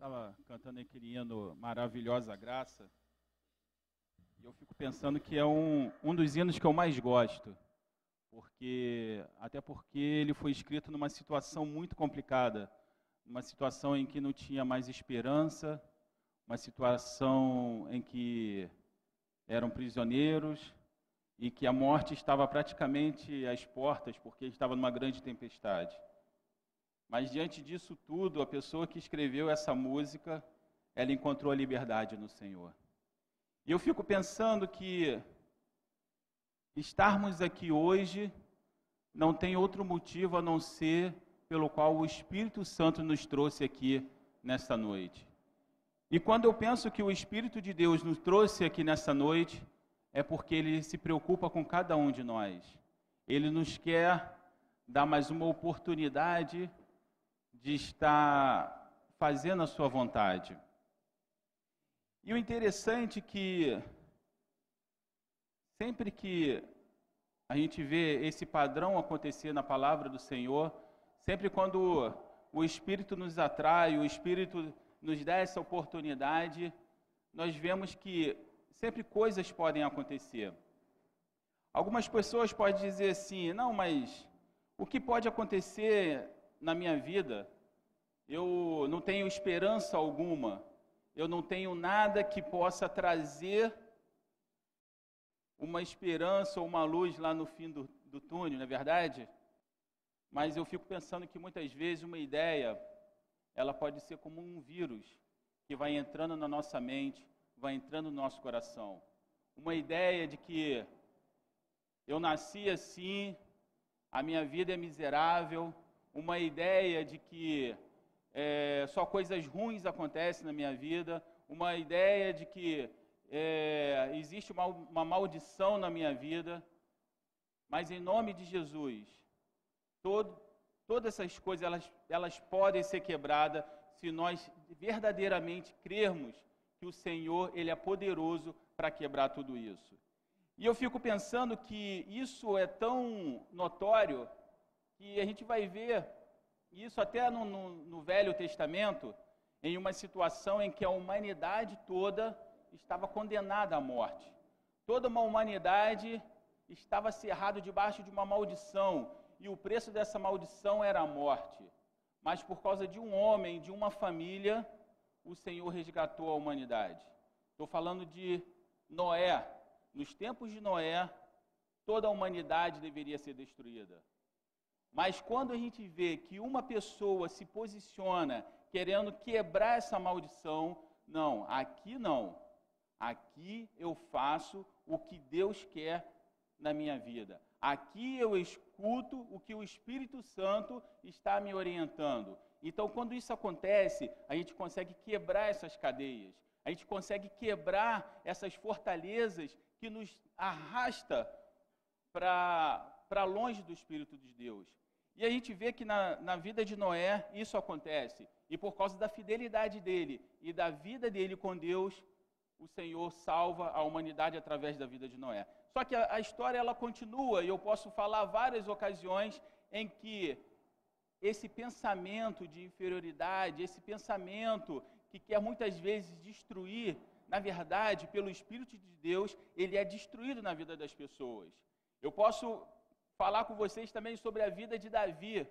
estava cantando aquele hino Maravilhosa Graça, e eu fico pensando que é um, um dos hinos que eu mais gosto, porque até porque ele foi escrito numa situação muito complicada, uma situação em que não tinha mais esperança, uma situação em que eram prisioneiros. E que a morte estava praticamente às portas, porque estava numa grande tempestade. Mas diante disso tudo, a pessoa que escreveu essa música, ela encontrou a liberdade no Senhor. E eu fico pensando que estarmos aqui hoje não tem outro motivo a não ser pelo qual o Espírito Santo nos trouxe aqui nesta noite. E quando eu penso que o Espírito de Deus nos trouxe aqui nesta noite, é porque ele se preocupa com cada um de nós. Ele nos quer dar mais uma oportunidade de estar fazendo a sua vontade. E o interessante é que sempre que a gente vê esse padrão acontecer na palavra do Senhor, sempre quando o Espírito nos atrai, o Espírito nos dá essa oportunidade, nós vemos que sempre coisas podem acontecer. Algumas pessoas podem dizer assim: não, mas o que pode acontecer na minha vida, eu não tenho esperança alguma, eu não tenho nada que possa trazer uma esperança ou uma luz lá no fim do, do túnel, não é verdade? Mas eu fico pensando que muitas vezes uma ideia, ela pode ser como um vírus que vai entrando na nossa mente, vai entrando no nosso coração. Uma ideia de que eu nasci assim, a minha vida é miserável, uma ideia de que é, só coisas ruins acontecem na minha vida, uma ideia de que é, existe uma, uma maldição na minha vida, mas em nome de Jesus, todo, todas essas coisas elas, elas podem ser quebradas se nós verdadeiramente crermos que o Senhor ele é poderoso para quebrar tudo isso. E eu fico pensando que isso é tão notório que a gente vai ver isso até no, no, no Velho Testamento, em uma situação em que a humanidade toda estava condenada à morte. Toda uma humanidade estava cerrada debaixo de uma maldição, e o preço dessa maldição era a morte. Mas por causa de um homem, de uma família, o Senhor resgatou a humanidade. Estou falando de Noé. Nos tempos de Noé, toda a humanidade deveria ser destruída. Mas quando a gente vê que uma pessoa se posiciona querendo quebrar essa maldição, não, aqui não. Aqui eu faço o que Deus quer na minha vida. Aqui eu escuto o que o Espírito Santo está me orientando. Então, quando isso acontece, a gente consegue quebrar essas cadeias. A gente consegue quebrar essas fortalezas que nos arrasta para longe do Espírito de Deus. E a gente vê que na, na vida de Noé isso acontece. E por causa da fidelidade dele e da vida dele com Deus, o Senhor salva a humanidade através da vida de Noé. Só que a, a história ela continua e eu posso falar várias ocasiões em que esse pensamento de inferioridade, esse pensamento que quer muitas vezes destruir, na verdade, pelo Espírito de Deus, ele é destruído na vida das pessoas. Eu posso falar com vocês também sobre a vida de Davi,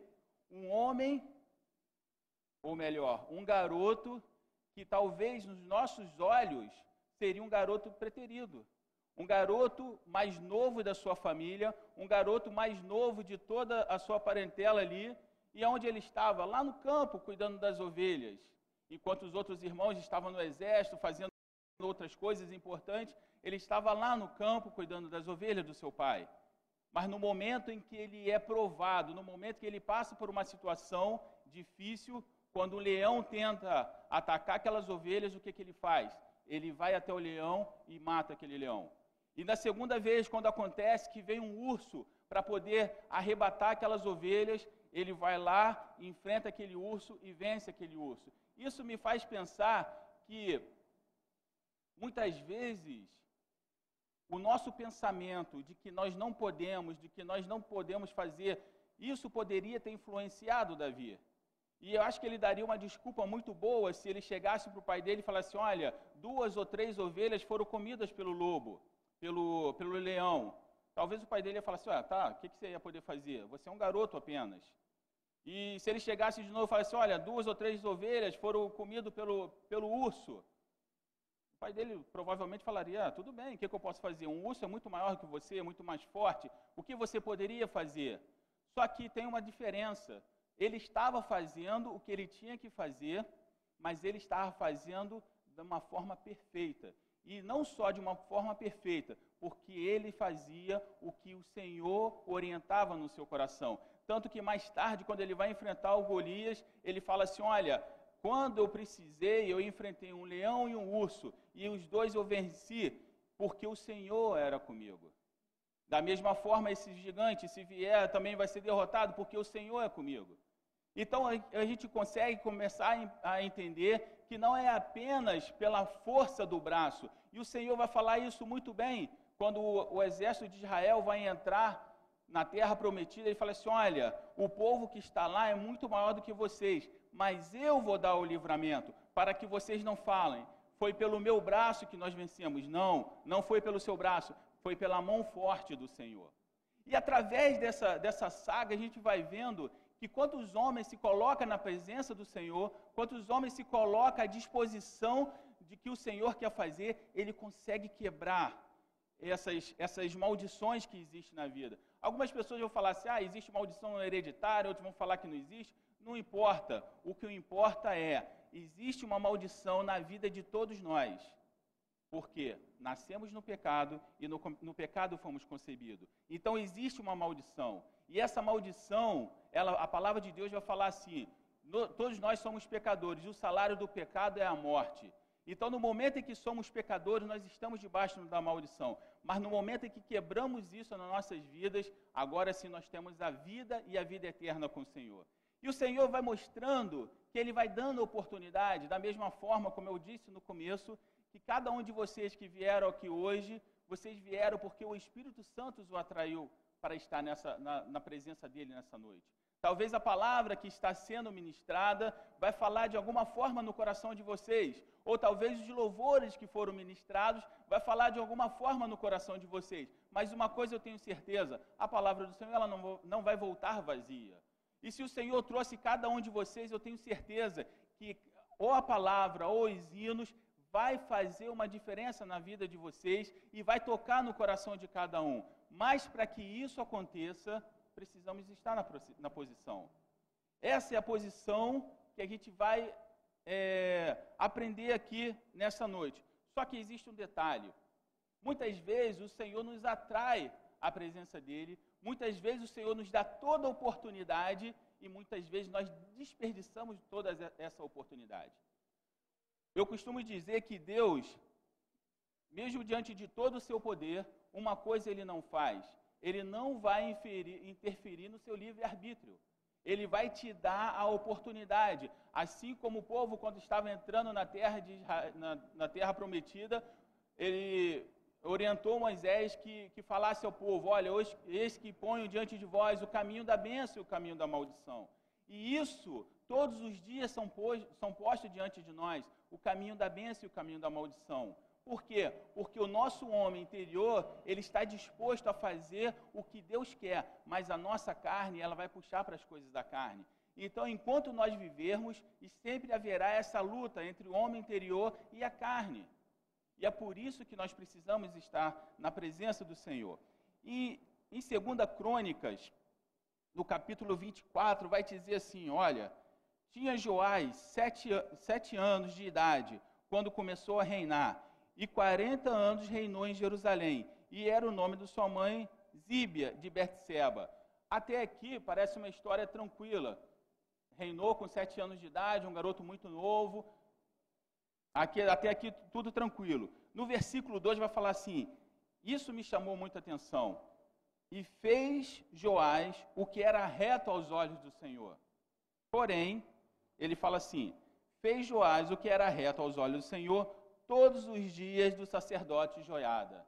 um homem, ou melhor, um garoto que talvez nos nossos olhos seria um garoto preterido, um garoto mais novo da sua família, um garoto mais novo de toda a sua parentela ali, e onde ele estava? Lá no campo, cuidando das ovelhas, enquanto os outros irmãos estavam no exército, fazendo outras coisas importantes, ele estava lá no campo, cuidando das ovelhas do seu pai. Mas no momento em que ele é provado, no momento que ele passa por uma situação difícil, quando o leão tenta atacar aquelas ovelhas, o que, que ele faz? Ele vai até o leão e mata aquele leão. E na segunda vez, quando acontece que vem um urso para poder arrebatar aquelas ovelhas, ele vai lá, enfrenta aquele urso e vence aquele urso. Isso me faz pensar que muitas vezes o nosso pensamento de que nós não podemos, de que nós não podemos fazer, isso poderia ter influenciado Davi. E eu acho que ele daria uma desculpa muito boa se ele chegasse para o pai dele e falasse: Olha, duas ou três ovelhas foram comidas pelo lobo, pelo, pelo leão. Talvez o pai dele ia falar assim: Ah, tá, o que, que você ia poder fazer? Você é um garoto apenas. E se ele chegasse de novo e falasse: Olha, duas ou três ovelhas foram comidas pelo, pelo urso. O pai dele provavelmente falaria: ah, Tudo bem, o que, que eu posso fazer? Um urso é muito maior que você, é muito mais forte. O que você poderia fazer? Só que tem uma diferença. Ele estava fazendo o que ele tinha que fazer, mas ele estava fazendo de uma forma perfeita. E não só de uma forma perfeita, porque ele fazia o que o Senhor orientava no seu coração. Tanto que mais tarde, quando ele vai enfrentar o Golias, ele fala assim: Olha, quando eu precisei, eu enfrentei um leão e um urso, e os dois eu venci, porque o Senhor era comigo. Da mesma forma, esse gigante, se vier, também vai ser derrotado, porque o Senhor é comigo. Então a gente consegue começar a entender que não é apenas pela força do braço, e o Senhor vai falar isso muito bem quando o, exército de Israel vai entrar na terra prometida. Ele fala assim: Olha, o povo que está lá é muito maior do que vocês, mas eu vou dar o livramento para que vocês não falem. Foi pelo meu braço que nós vencemos. Não, não foi pelo seu braço, foi pela mão forte do Senhor. E através dessa, dessa saga, a gente vai vendo que quando os homens se colocam na presença do Senhor, quando os homens se colocam à disposição de que o Senhor quer fazer, ele consegue quebrar essas, essas maldições que existem na vida. Algumas pessoas vão falar assim, ah, existe maldição hereditária, outros vão falar que não existe. Não importa. O que importa é, existe uma maldição na vida de todos nós. Porque nascemos no pecado e no, no pecado fomos concebidos. Então existe uma maldição. E essa maldição, ela, a palavra de Deus vai falar assim: no, todos nós somos pecadores, e o salário do pecado é a morte. Então, no momento em que somos pecadores, nós estamos debaixo da maldição. Mas no momento em que quebramos isso nas nossas vidas, agora sim nós temos a vida e a vida eterna com o Senhor. E o Senhor vai mostrando que Ele vai dando oportunidade, da mesma forma como eu disse no começo, que cada um de vocês que vieram aqui hoje, vocês vieram porque o Espírito Santo os atraiu para estar nessa, na, na presença dele nessa noite. Talvez a palavra que está sendo ministrada vai falar de alguma forma no coração de vocês, ou talvez os louvores que foram ministrados vai falar de alguma forma no coração de vocês. Mas uma coisa eu tenho certeza, a palavra do Senhor ela não, não vai voltar vazia. E se o Senhor trouxe cada um de vocês, eu tenho certeza que ou a palavra ou os hinos vai fazer uma diferença na vida de vocês e vai tocar no coração de cada um. Mas para que isso aconteça, precisamos estar na, na, posição. Essa é a posição que a gente vai é, aprender aqui nessa noite. Só que existe um detalhe. Muitas vezes o Senhor nos atrai à presença dele, muitas vezes o Senhor nos dá toda a oportunidade e muitas vezes nós desperdiçamos toda essa oportunidade. Eu costumo dizer que Deus, mesmo diante de todo o seu poder, uma coisa ele não faz: ele não vai interferir no seu livre-arbítrio. Ele vai te dar a oportunidade. Assim como o povo, quando estava entrando na terra, de, na, na terra prometida, ele orientou Moisés que, que falasse ao povo: Olha, eis que ponho diante de vós o caminho da bênção e o caminho da maldição. E isso, todos os dias, são, são postos diante de nós: o caminho da bênção e o caminho da maldição. Por quê? Porque o nosso homem interior, ele está disposto a fazer o que Deus quer, mas a nossa carne, ela vai puxar para as coisas da carne. Então, enquanto nós vivermos, sempre haverá essa luta entre o homem interior e a carne. E é por isso que nós precisamos estar na presença do Senhor. E em 2 Crônicas, no capítulo 24, vai dizer assim: olha, tinha Joás sete, sete anos de idade quando começou a reinar e 40 anos reinou em Jerusalém, e era o nome de sua mãe Zíbia de Betseba. Até aqui parece uma história tranquila. Reinou com sete anos de idade, um garoto muito novo. Aqui, até aqui tudo tranquilo. No versículo 2 vai falar assim: Isso me chamou muita atenção. E fez Joás o que era reto aos olhos do Senhor. Porém, ele fala assim: Fez Joás o que era reto aos olhos do Senhor, todos os dias do sacerdote Joiada.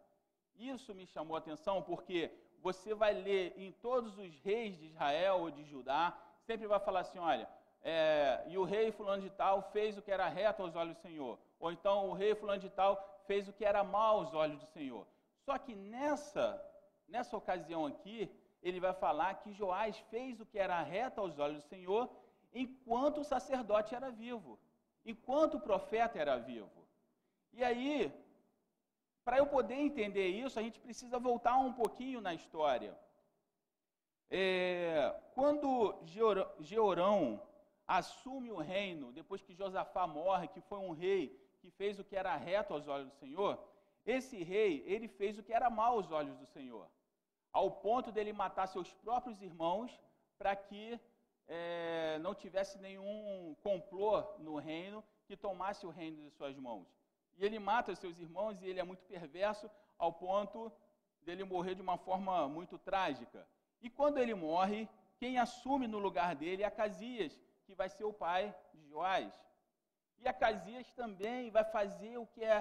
Isso me chamou a atenção porque você vai ler em todos os reis de Israel ou de Judá, sempre vai falar assim: olha, é, e o rei fulano de tal fez o que era reto aos olhos do Senhor. Ou então o rei fulano de tal fez o que era mal aos olhos do Senhor. Só que nessa, nessa ocasião aqui, ele vai falar que Joás fez o que era reto aos olhos do Senhor enquanto o sacerdote era vivo, enquanto o profeta era vivo. E aí, para eu poder entender isso, a gente precisa voltar um pouquinho na história. É, quando Georão assume o reino, depois que Josafá morre, que foi um rei que fez o que era reto aos olhos do Senhor, esse rei, ele fez o que era mal aos olhos do Senhor, ao ponto dele matar seus próprios irmãos para que é, não tivesse nenhum complô no reino que tomasse o reino de suas mãos. E ele mata os seus irmãos e ele é muito perverso ao ponto dele morrer de uma forma muito trágica. E quando ele morre, quem assume no lugar dele é Acasias, que vai ser o pai de Joás. E Acasias também vai fazer o que é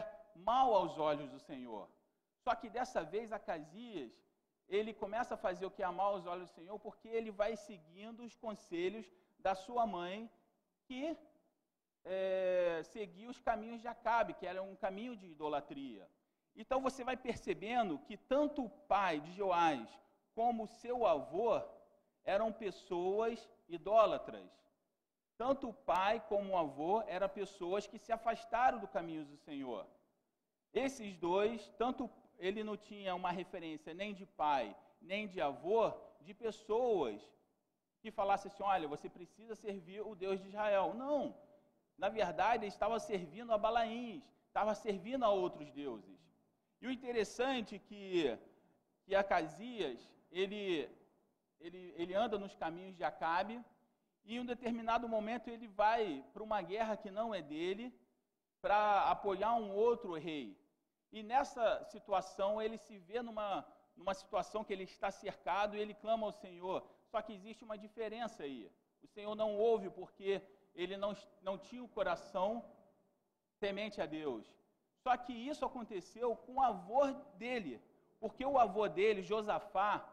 mal aos olhos do Senhor. Só que dessa vez Acasias, ele começa a fazer o que é mal aos olhos do Senhor, porque ele vai seguindo os conselhos da sua mãe, que é, seguia os caminhos de Acabe, que era um caminho de idolatria. Então você vai percebendo que tanto o pai de Joás como seu avô eram pessoas idólatras. Tanto o pai como o avô eram pessoas que se afastaram do caminho do Senhor. Esses dois, tanto ele não tinha uma referência nem de pai, nem de avô, de pessoas que falassem assim: olha, você precisa servir o Deus de Israel. Não. Na verdade, ele estava servindo a Balaíns, estava servindo a outros deuses. E o interessante é que, que Acasias, ele, ele, ele anda nos caminhos de Acabe, e em um determinado momento ele vai para uma guerra que não é dele, para apoiar um outro rei. E nessa situação ele se vê numa, numa situação que ele está cercado e ele clama ao Senhor. Só que existe uma diferença aí. O Senhor não ouve porque ele não, não tinha o coração temente a Deus. Só que isso aconteceu com o avô dele. Porque o avô dele, Josafá,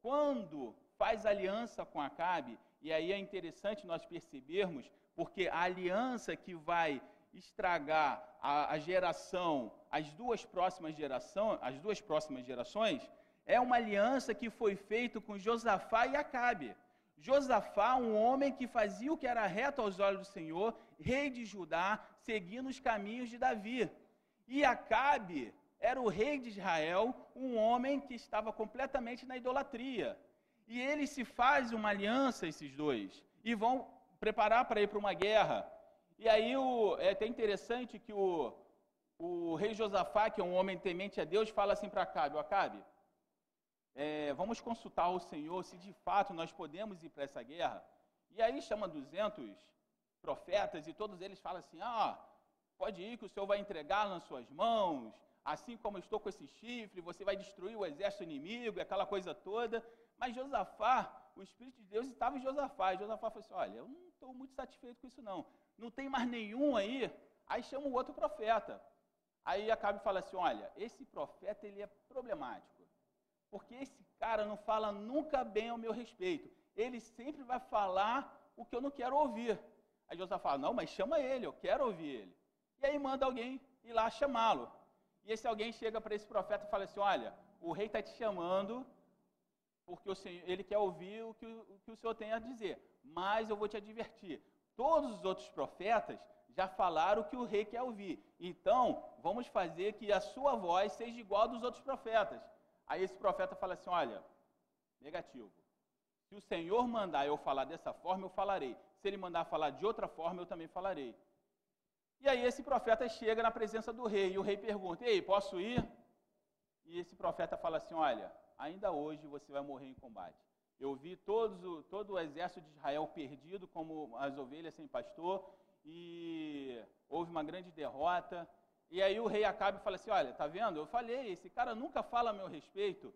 quando faz aliança com Acabe, e aí é interessante nós percebermos, porque a aliança que vai estragar a, a geração, as duas próximas gerações, as duas próximas gerações, é uma aliança que foi feita com Josafá e Acabe. Josafá, um homem que fazia o que era reto aos olhos do Senhor, rei de Judá, seguindo os caminhos de Davi. E Acabe era o rei de Israel, um homem que estava completamente na idolatria. E eles se fazem uma aliança, esses dois, e vão preparar para ir para uma guerra. E aí o, é até interessante que o, o rei Josafá, que é um homem temente a Deus, fala assim para Acabe, Acabe, é, vamos consultar o Senhor se de fato nós podemos ir para essa guerra. E aí chama 200 profetas e todos eles falam assim, ah, pode ir que o Senhor vai entregar nas suas mãos, assim como eu estou com esse chifre, você vai destruir o exército inimigo, aquela coisa toda. Mas Josafá, o Espírito de Deus estava em Josafá. E Josafá falou assim: olha, eu não estou muito satisfeito com isso não não tem mais nenhum aí, aí chama o outro profeta. Aí acaba e fala assim: olha, esse profeta ele é problemático, porque esse cara não fala nunca bem ao meu respeito. Ele sempre vai falar o que eu não quero ouvir. Aí José fala: não, mas chama ele, eu quero ouvir ele. E aí manda alguém ir lá chamá-lo. E esse alguém chega para esse profeta e fala assim: olha, o rei está te chamando porque Senhor, ele quer ouvir o que, o que o senhor tem a dizer. Mas eu vou te advertir: Todos os outros profetas já falaram que o rei quer ouvir. Então, vamos fazer que a sua voz seja igual a dos outros profetas. Aí esse profeta fala assim: olha, negativo. Se o Senhor mandar eu falar dessa forma, eu falarei. Se ele mandar falar de outra forma, eu também falarei. E aí esse profeta chega na presença do rei, e o rei pergunta: Ei, posso ir? E esse profeta fala assim: Olha, ainda hoje você vai morrer em combate. Eu vi todos, todo o exército de Israel perdido, como as ovelhas sem pastor, e houve uma grande derrota. E aí o rei Acabe fala assim: Olha, tá vendo? Eu falei, esse cara nunca fala a meu respeito.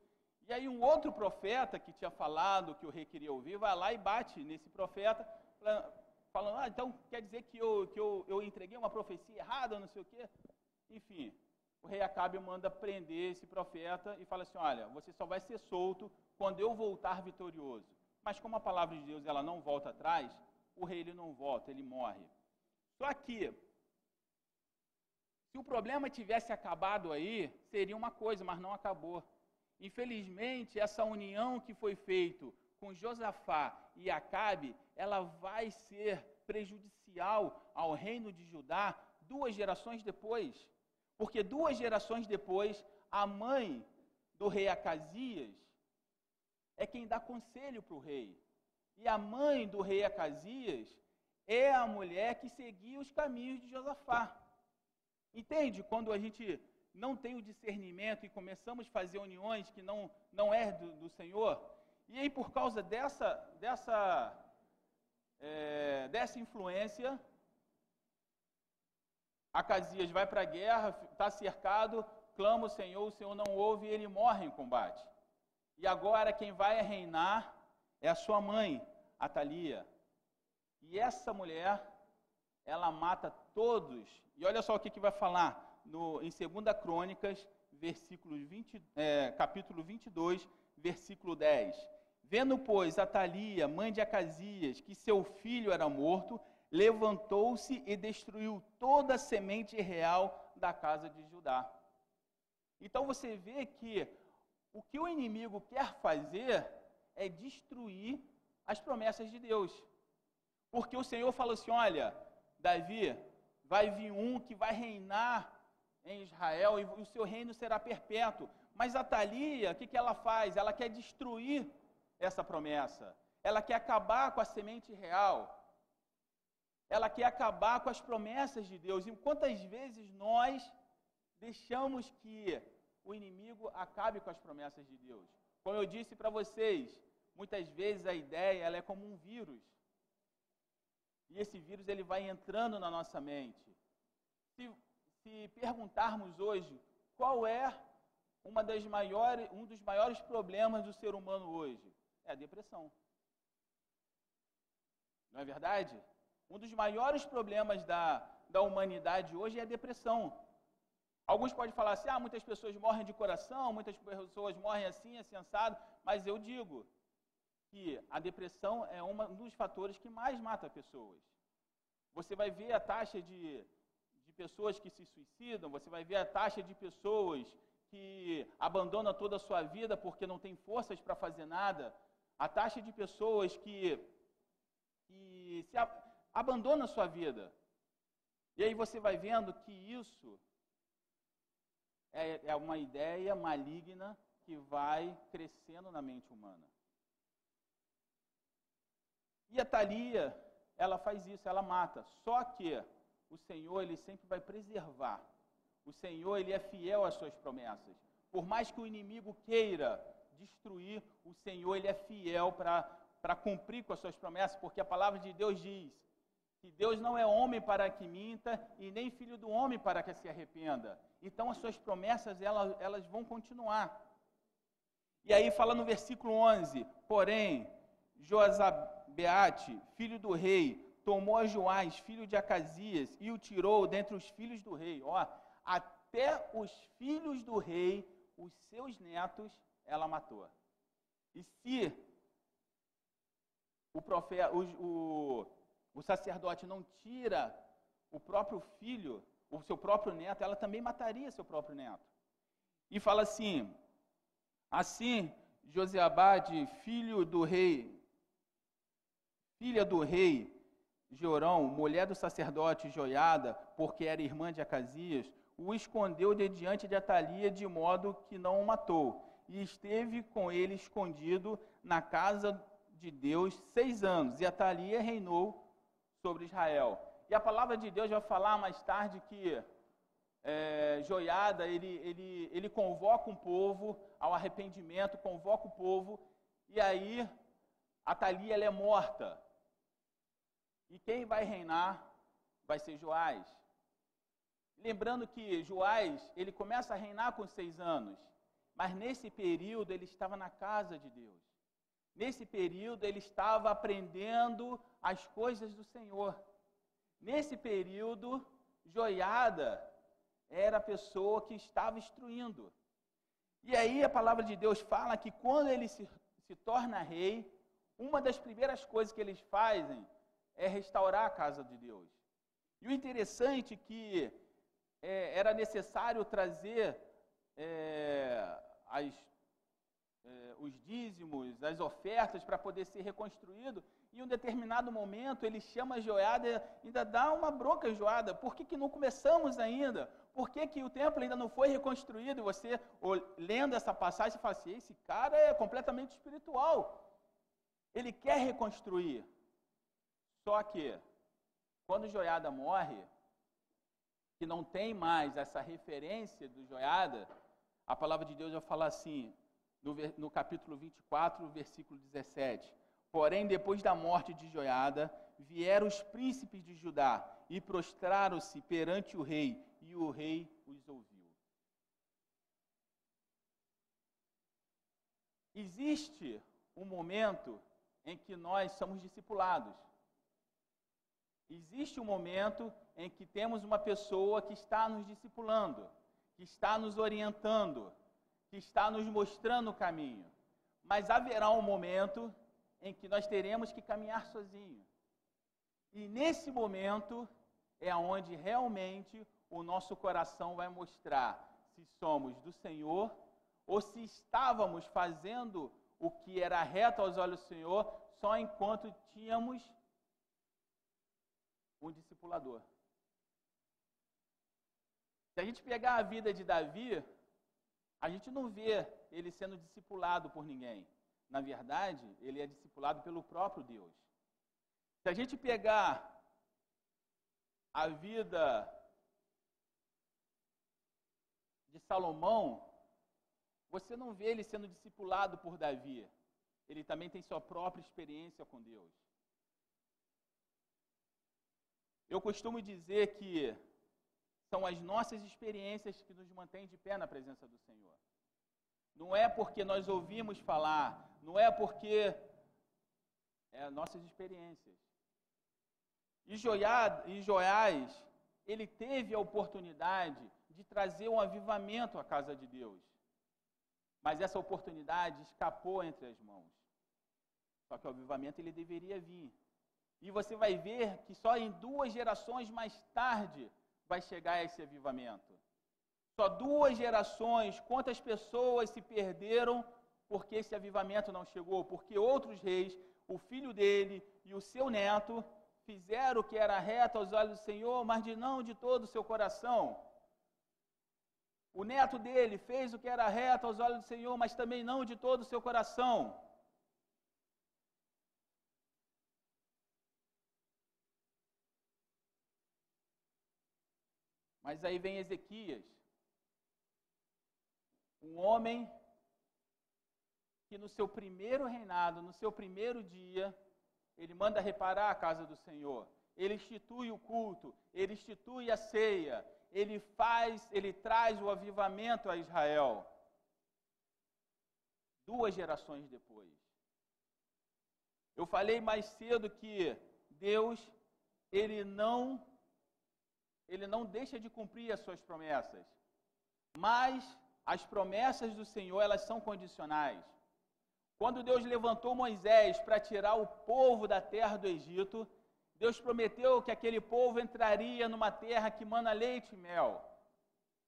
E aí um outro profeta que tinha falado que o rei queria ouvir, vai lá e bate nesse profeta, falando: Ah, então quer dizer que eu, que eu, eu entreguei uma profecia errada, não sei o quê. Enfim, o rei Acabe manda prender esse profeta e fala assim: Olha, você só vai ser solto quando eu voltar vitorioso. Mas como a palavra de Deus ela não volta atrás, o rei ele não volta, ele morre. Só que, se o problema tivesse acabado aí, seria uma coisa, mas não acabou. Infelizmente, essa união que foi feita com Josafá e Acabe, ela vai ser prejudicial ao reino de Judá duas gerações depois. Porque duas gerações depois, a mãe do rei Acasias é quem dá conselho para o rei. E a mãe do rei Acasias é a mulher que seguia os caminhos de Josafá. Entende? Quando a gente não tem o discernimento e começamos a fazer uniões que não, não é do, do Senhor, e aí por causa dessa, dessa, é, dessa influência, Acasias vai para a guerra, está cercado, clama o Senhor, o Senhor não ouve e ele morre em combate. E agora quem vai reinar é a sua mãe, Atalia. E essa mulher, ela mata todos. E olha só o que, que vai falar no, em 2 Crônicas, versículo 20, é, capítulo 22, versículo 10. Vendo, pois, Atalia, mãe de Acasias, que seu filho era morto, levantou-se e destruiu toda a semente real da casa de Judá. Então você vê que o que o inimigo quer fazer é destruir as promessas de Deus. Porque o Senhor falou assim: olha, Davi, vai vir um que vai reinar em Israel e o seu reino será perpétuo. Mas a Thalia, o que, que ela faz? Ela quer destruir essa promessa. Ela quer acabar com a semente real. Ela quer acabar com as promessas de Deus. E quantas vezes nós deixamos que o inimigo acabe com as promessas de Deus? Como eu disse para vocês, muitas vezes a ideia ela é como um vírus. E esse vírus ele vai entrando na nossa mente. Se, se perguntarmos hoje qual é uma das maiores, um dos maiores problemas do ser humano hoje, é a depressão. Não é verdade? Um dos maiores problemas da, da humanidade hoje é a depressão. Alguns podem falar assim, ah, muitas pessoas morrem de coração, muitas pessoas morrem assim, assim, assado, mas eu digo, que a depressão é um dos fatores que mais mata pessoas. Você vai ver a taxa de, de pessoas que se suicidam, você vai ver a taxa de pessoas que abandonam toda a sua vida porque não tem forças para fazer nada, a taxa de pessoas que, que se a, abandonam a sua vida. E aí você vai vendo que isso é, é uma ideia maligna que vai crescendo na mente humana. E a Thalia, ela faz isso, ela mata. Só que o Senhor, ele sempre vai preservar. O Senhor, ele é fiel às suas promessas. Por mais que o inimigo queira destruir, o Senhor, ele é fiel para cumprir com as suas promessas, porque a palavra de Deus diz que Deus não é homem para que minta e nem filho do homem para que se arrependa. Então as suas promessas, elas, elas vão continuar. E aí fala no versículo 11, porém, Josab, Beate, filho do rei, tomou a Joás, filho de Acasias, e o tirou dentre os filhos do rei. Ó, até os filhos do rei, os seus netos, ela matou. E se o, profeta, o, o sacerdote não tira o próprio filho, o seu próprio neto, ela também mataria seu próprio neto. E fala assim: assim, Joseabade, filho do rei filha do rei Jorão, mulher do sacerdote Joiada, porque era irmã de Acasias, o escondeu de diante de Atalia de modo que não o matou. E esteve com ele escondido na casa de Deus seis anos. E Atalia reinou sobre Israel. E a palavra de Deus vai falar mais tarde que é, Joiada, ele, ele, ele convoca um povo ao arrependimento, convoca o povo, e aí Atalia ela é morta. E quem vai reinar vai ser Joás. Lembrando que Joás, ele começa a reinar com seis anos, mas nesse período ele estava na casa de Deus. Nesse período ele estava aprendendo as coisas do Senhor. Nesse período, Joiada era a pessoa que estava instruindo. E aí a palavra de Deus fala que quando ele se, se torna rei, uma das primeiras coisas que eles fazem é restaurar a casa de Deus. E o interessante é que é, era necessário trazer é, as, é, os dízimos, as ofertas para poder ser reconstruído. Em um determinado momento ele chama a joiada, ainda dá uma bronca joada. Por que, que não começamos ainda? Por que, que o templo ainda não foi reconstruído? E você, lendo essa passagem, fala assim: esse cara é completamente espiritual. Ele quer reconstruir. Só que, quando Joiada morre, que não tem mais essa referência do Joiada, a palavra de Deus vai falar assim, no, no capítulo 24, versículo 17: Porém, depois da morte de Joiada, vieram os príncipes de Judá e prostraram-se perante o rei, e o rei os ouviu. Existe um momento em que nós somos discipulados. Existe um momento em que temos uma pessoa que está nos discipulando, que está nos orientando, que está nos mostrando o caminho. Mas haverá um momento em que nós teremos que caminhar sozinho. E nesse momento é onde realmente o nosso coração vai mostrar se somos do Senhor ou se estávamos fazendo o que era reto aos olhos do Senhor só enquanto tínhamos um discipulador. Se a gente pegar a vida de Davi, a gente não vê ele sendo discipulado por ninguém. Na verdade, ele é discipulado pelo próprio Deus. Se a gente pegar a vida de Salomão, você não vê ele sendo discipulado por Davi. Ele também tem sua própria experiência com Deus. Eu costumo dizer que são as nossas experiências que nos mantêm de pé na presença do Senhor. Não é porque nós ouvimos falar, não é porque é nossas experiências. E, Joiad, e Joiás, ele teve a oportunidade de trazer um avivamento à casa de Deus. Mas essa oportunidade escapou entre as mãos. Só que o avivamento ele deveria vir. E você vai ver que só em duas gerações mais tarde vai chegar esse avivamento. Só duas gerações, quantas pessoas se perderam porque esse avivamento não chegou? Porque outros reis, o filho dele e o seu neto, fizeram o que era reto aos olhos do Senhor, mas de não de todo o seu coração. O neto dele fez o que era reto aos olhos do Senhor, mas também não de todo o seu coração. Mas aí vem Ezequias, um homem que no seu primeiro reinado, no seu primeiro dia, ele manda reparar a casa do Senhor. Ele institui o culto, ele institui a ceia, ele faz, ele traz o avivamento a Israel. Duas gerações depois. Eu falei mais cedo que Deus, ele não ele não deixa de cumprir as suas promessas. Mas as promessas do Senhor, elas são condicionais. Quando Deus levantou Moisés para tirar o povo da terra do Egito, Deus prometeu que aquele povo entraria numa terra que mana leite e mel.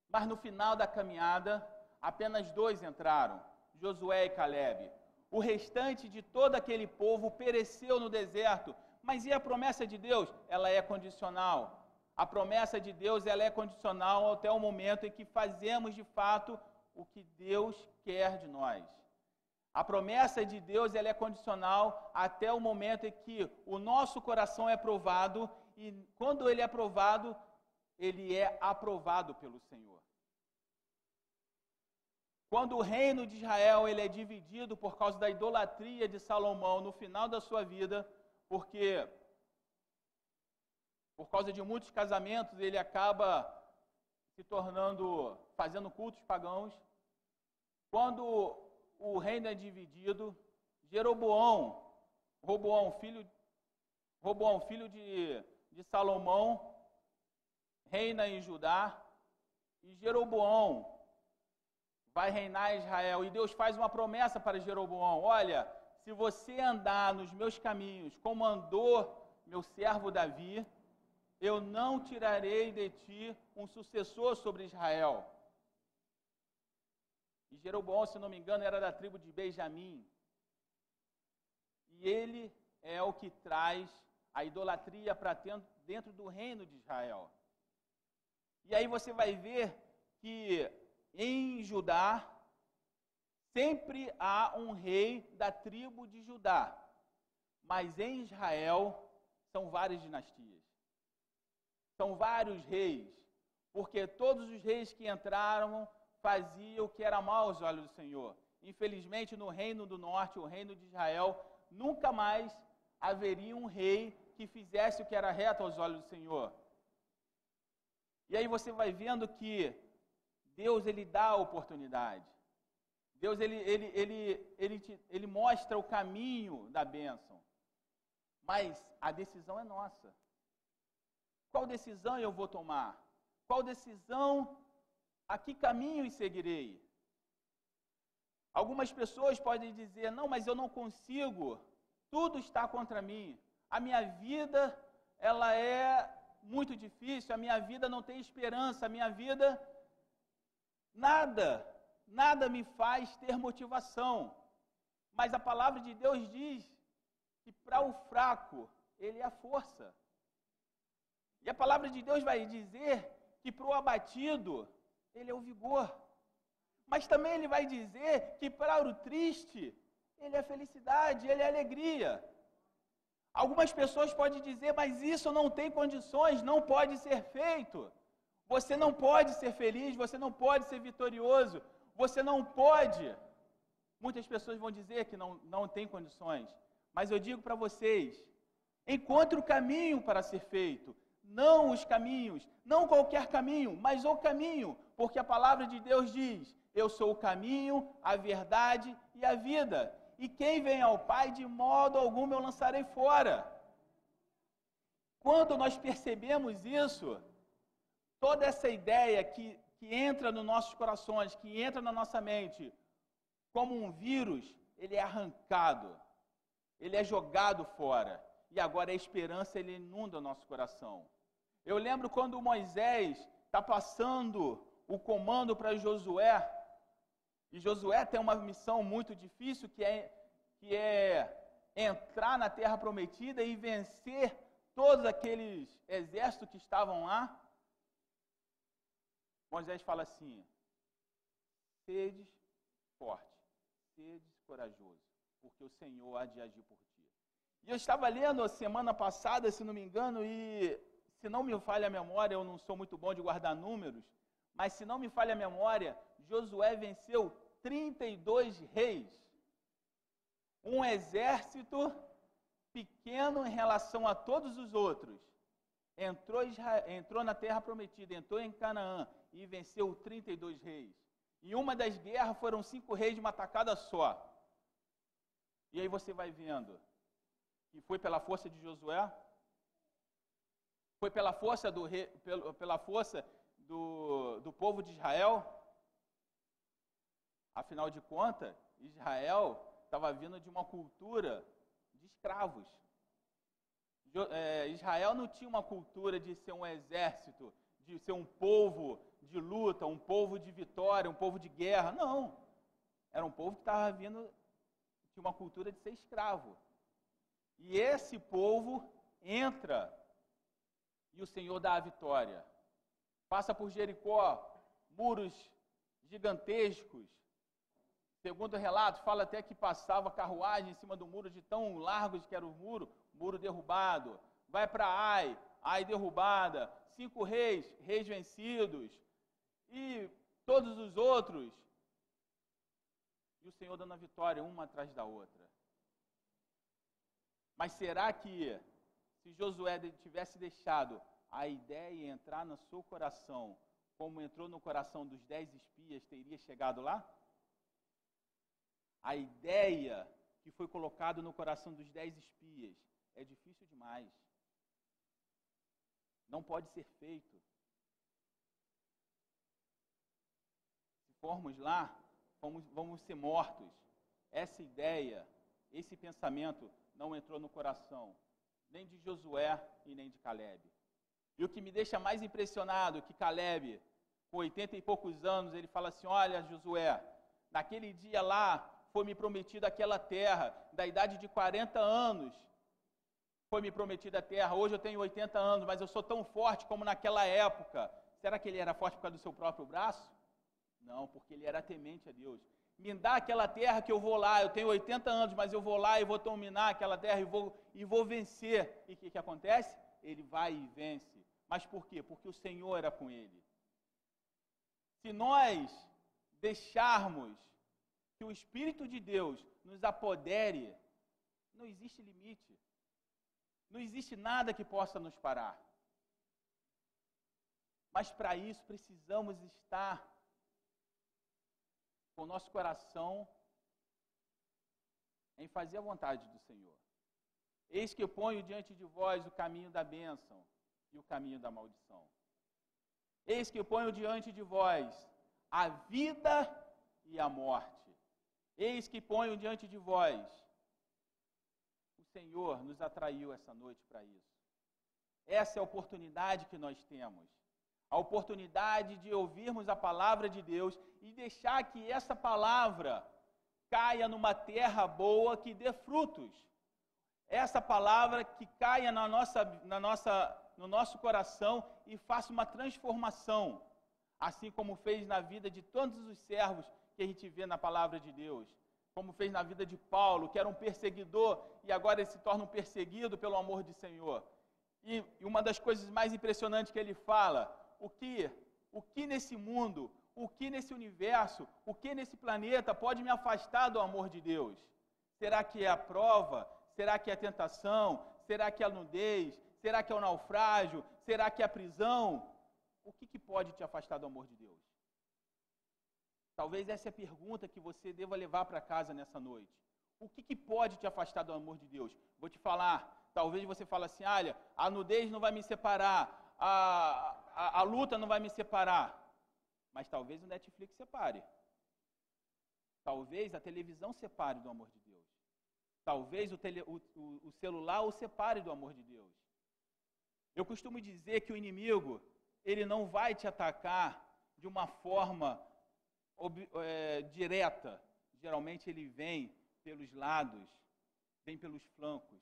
Mas no final da caminhada, apenas dois entraram, Josué e Caleb. O restante de todo aquele povo pereceu no deserto. Mas e a promessa de Deus? Ela é condicional. A promessa de Deus ela é condicional até o momento em que fazemos de fato o que Deus quer de nós. A promessa de Deus ela é condicional até o momento em que o nosso coração é provado e quando ele é provado, ele é aprovado pelo Senhor. Quando o reino de Israel ele é dividido por causa da idolatria de Salomão no final da sua vida, porque por causa de muitos casamentos, ele acaba se tornando, fazendo cultos pagãos. Quando o reino é dividido, Jeroboão, Roboão, filho, Roboão, filho de, de Salomão, reina em Judá, e Jeroboão vai reinar em Israel. E Deus faz uma promessa para Jeroboão: olha, se você andar nos meus caminhos, como andou meu servo Davi, eu não tirarei de ti um sucessor sobre Israel. E Jeroboão, se não me engano, era da tribo de Benjamim. E ele é o que traz a idolatria para dentro do reino de Israel. E aí você vai ver que em Judá sempre há um rei da tribo de Judá, mas em Israel são várias dinastias. São vários reis, porque todos os reis que entraram faziam o que era mal aos olhos do Senhor. Infelizmente, no reino do norte, o reino de Israel, nunca mais haveria um rei que fizesse o que era reto aos olhos do Senhor. E aí você vai vendo que Deus ele dá a oportunidade. Deus ele, ele, ele, ele, te, ele mostra o caminho da bênção. Mas a decisão é nossa. Qual decisão eu vou tomar? Qual decisão, a que caminho seguirei? Algumas pessoas podem dizer: não, mas eu não consigo, tudo está contra mim a minha vida ela é muito difícil, a minha vida não tem esperança, a minha vida nada, nada me faz ter motivação. Mas a palavra de Deus diz que para o fraco ele é a força. E a palavra de Deus vai dizer que para o abatido ele é o vigor. Mas também ele vai dizer que para o triste ele é felicidade, ele é alegria. Algumas pessoas podem dizer, mas isso não tem condições, não pode ser feito. Você não pode ser feliz, você não pode ser vitorioso, você não pode. Muitas pessoas vão dizer que não, não tem condições, mas eu digo para vocês: encontre o caminho para ser feito, não os caminhos, não qualquer caminho, mas o caminho, porque a palavra de Deus diz: Eu sou o caminho, a verdade e a vida e quem vem ao Pai, de modo algum eu lançarei fora. Quando nós percebemos isso, toda essa ideia que, que entra nos nossos corações, que entra na nossa mente, como um vírus, ele é arrancado, ele é jogado fora. E agora a esperança ele inunda o nosso coração. Eu lembro quando Moisés está passando o comando para Josué, e Josué tem uma missão muito difícil que é, que é entrar na terra prometida e vencer todos aqueles exércitos que estavam lá. Moisés fala assim: sedes forte, sedes corajoso, porque o Senhor há de agir por ti. E eu estava lendo semana passada, se não me engano, e se não me falha a memória, eu não sou muito bom de guardar números, mas se não me falha a memória, Josué venceu 32 reis. Um exército pequeno em relação a todos os outros. Entrou, entrou na terra prometida, entrou em Canaã e venceu 32 reis. Em uma das guerras foram cinco reis de uma tacada só. E aí você vai vendo que foi pela força de Josué, foi pela força do rei, pela força do, do povo de Israel. Afinal de contas, Israel estava vindo de uma cultura de escravos. É, Israel não tinha uma cultura de ser um exército, de ser um povo de luta, um povo de vitória, um povo de guerra. Não. Era um povo que estava vindo de uma cultura de ser escravo. E esse povo entra e o Senhor dá a vitória passa por Jericó, muros gigantescos. Segundo o relato, fala até que passava carruagem em cima do muro de tão largos que era o muro, muro derrubado. Vai para Ai, Ai derrubada. Cinco reis, reis vencidos. E todos os outros. E o Senhor dando a vitória uma atrás da outra. Mas será que se Josué tivesse deixado a ideia entrar no seu coração, como entrou no coração dos dez espias, teria chegado lá? A ideia que foi colocada no coração dos dez espias é difícil demais. Não pode ser feito. Se formos lá, vamos, vamos ser mortos. Essa ideia, esse pensamento não entrou no coração. Nem de Josué e nem de Caleb. E o que me deixa mais impressionado que Caleb, com 80 e poucos anos, ele fala assim: Olha, Josué, naquele dia lá foi me prometida aquela terra, da idade de 40 anos, foi me prometida a terra. Hoje eu tenho 80 anos, mas eu sou tão forte como naquela época. Será que ele era forte por causa do seu próprio braço? Não, porque ele era temente a Deus. Me dá aquela terra que eu vou lá. Eu tenho 80 anos, mas eu vou lá e vou dominar aquela terra e vou, e vou vencer. E o que, que acontece? Ele vai e vence. Mas por quê? Porque o Senhor era com ele. Se nós deixarmos que o Espírito de Deus nos apodere, não existe limite. Não existe nada que possa nos parar. Mas para isso precisamos estar com o nosso coração em fazer a vontade do Senhor. Eis que eu ponho diante de vós o caminho da bênção e o caminho da maldição. Eis que eu ponho diante de vós a vida e a morte. Eis que ponho diante de vós Senhor nos atraiu essa noite para isso. Essa é a oportunidade que nós temos. A oportunidade de ouvirmos a palavra de Deus e deixar que essa palavra caia numa terra boa que dê frutos. Essa palavra que caia na nossa, na nossa, no nosso coração e faça uma transformação, assim como fez na vida de todos os servos que a gente vê na palavra de Deus como fez na vida de Paulo, que era um perseguidor e agora ele se torna um perseguido pelo amor de Senhor. E, e uma das coisas mais impressionantes que ele fala, o que, o que nesse mundo, o que nesse universo, o que nesse planeta pode me afastar do amor de Deus? Será que é a prova? Será que é a tentação? Será que é a nudez? Será que é o naufrágio? Será que é a prisão? O que, que pode te afastar do amor de Deus? Talvez essa é a pergunta que você deva levar para casa nessa noite. O que, que, pode te afastar do amor de Deus? Vou te falar. Talvez você fale assim: olha, a nudez não vai me separar, a, a, a luta não vai me separar. Mas talvez o Netflix separe. Talvez a televisão separe do amor de Deus. Talvez o, tele, o, o, celular o separe do amor de Deus. Eu costumo dizer que o inimigo, ele não vai te atacar de uma forma é, direta. Geralmente ele vem pelos lados, vem pelos flancos.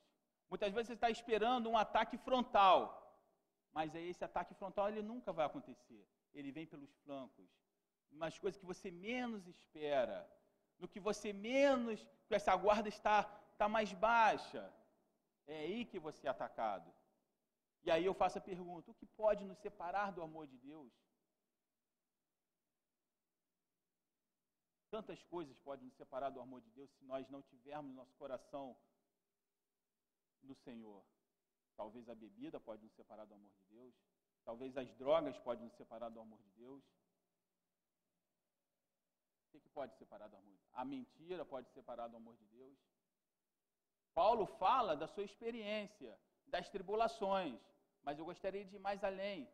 Muitas vezes você está esperando um ataque frontal, mas aí esse ataque frontal ele nunca vai acontecer. Ele vem pelos flancos. Umas coisas que você menos espera, no que você menos, que essa guarda está, está mais baixa. É aí que você é atacado. E aí eu faço a pergunta: o que pode nos separar do amor de Deus? Tantas coisas podem nos separar do amor de Deus se nós não tivermos nosso coração no Senhor. Talvez a bebida pode nos separar do amor de Deus. Talvez as drogas podem nos separar do amor de Deus. O que pode separar do amor de Deus? A mentira pode separar do amor de Deus. Paulo fala da sua experiência, das tribulações, mas eu gostaria de ir mais além,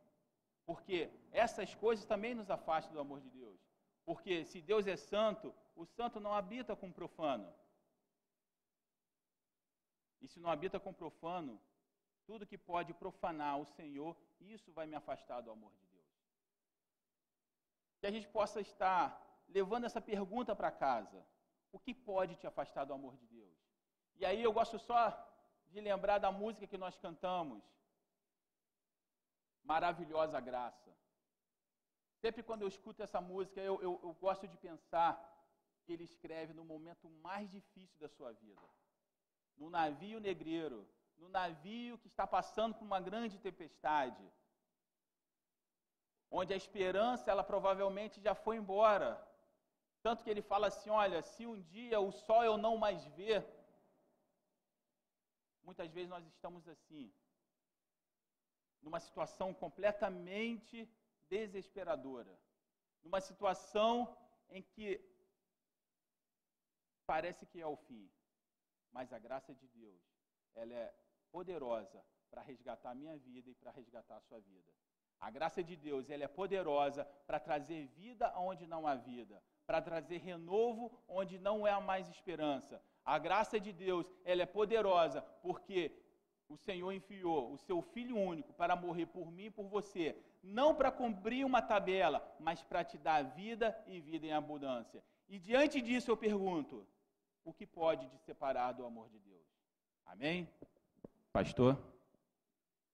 porque essas coisas também nos afastam do amor de Deus. Porque se Deus é santo, o santo não habita com o profano. E se não habita com o profano, tudo que pode profanar o Senhor, isso vai me afastar do amor de Deus. Que a gente possa estar levando essa pergunta para casa. O que pode te afastar do amor de Deus? E aí eu gosto só de lembrar da música que nós cantamos. Maravilhosa graça. Sempre quando eu escuto essa música, eu, eu, eu gosto de pensar que ele escreve no momento mais difícil da sua vida. No navio negreiro, no navio que está passando por uma grande tempestade, onde a esperança ela provavelmente já foi embora. Tanto que ele fala assim: olha, se um dia o sol eu não mais ver, muitas vezes nós estamos assim, numa situação completamente desesperadora, numa situação em que parece que é o fim, mas a graça de Deus, ela é poderosa para resgatar a minha vida e para resgatar a sua vida. A graça de Deus, ela é poderosa para trazer vida onde não há vida, para trazer renovo onde não há mais esperança. A graça de Deus, ela é poderosa porque o Senhor enviou o seu Filho único para morrer por mim e por você, não para cumprir uma tabela, mas para te dar vida e vida em abundância. E diante disso eu pergunto: o que pode te separar do amor de Deus? Amém? Pastor?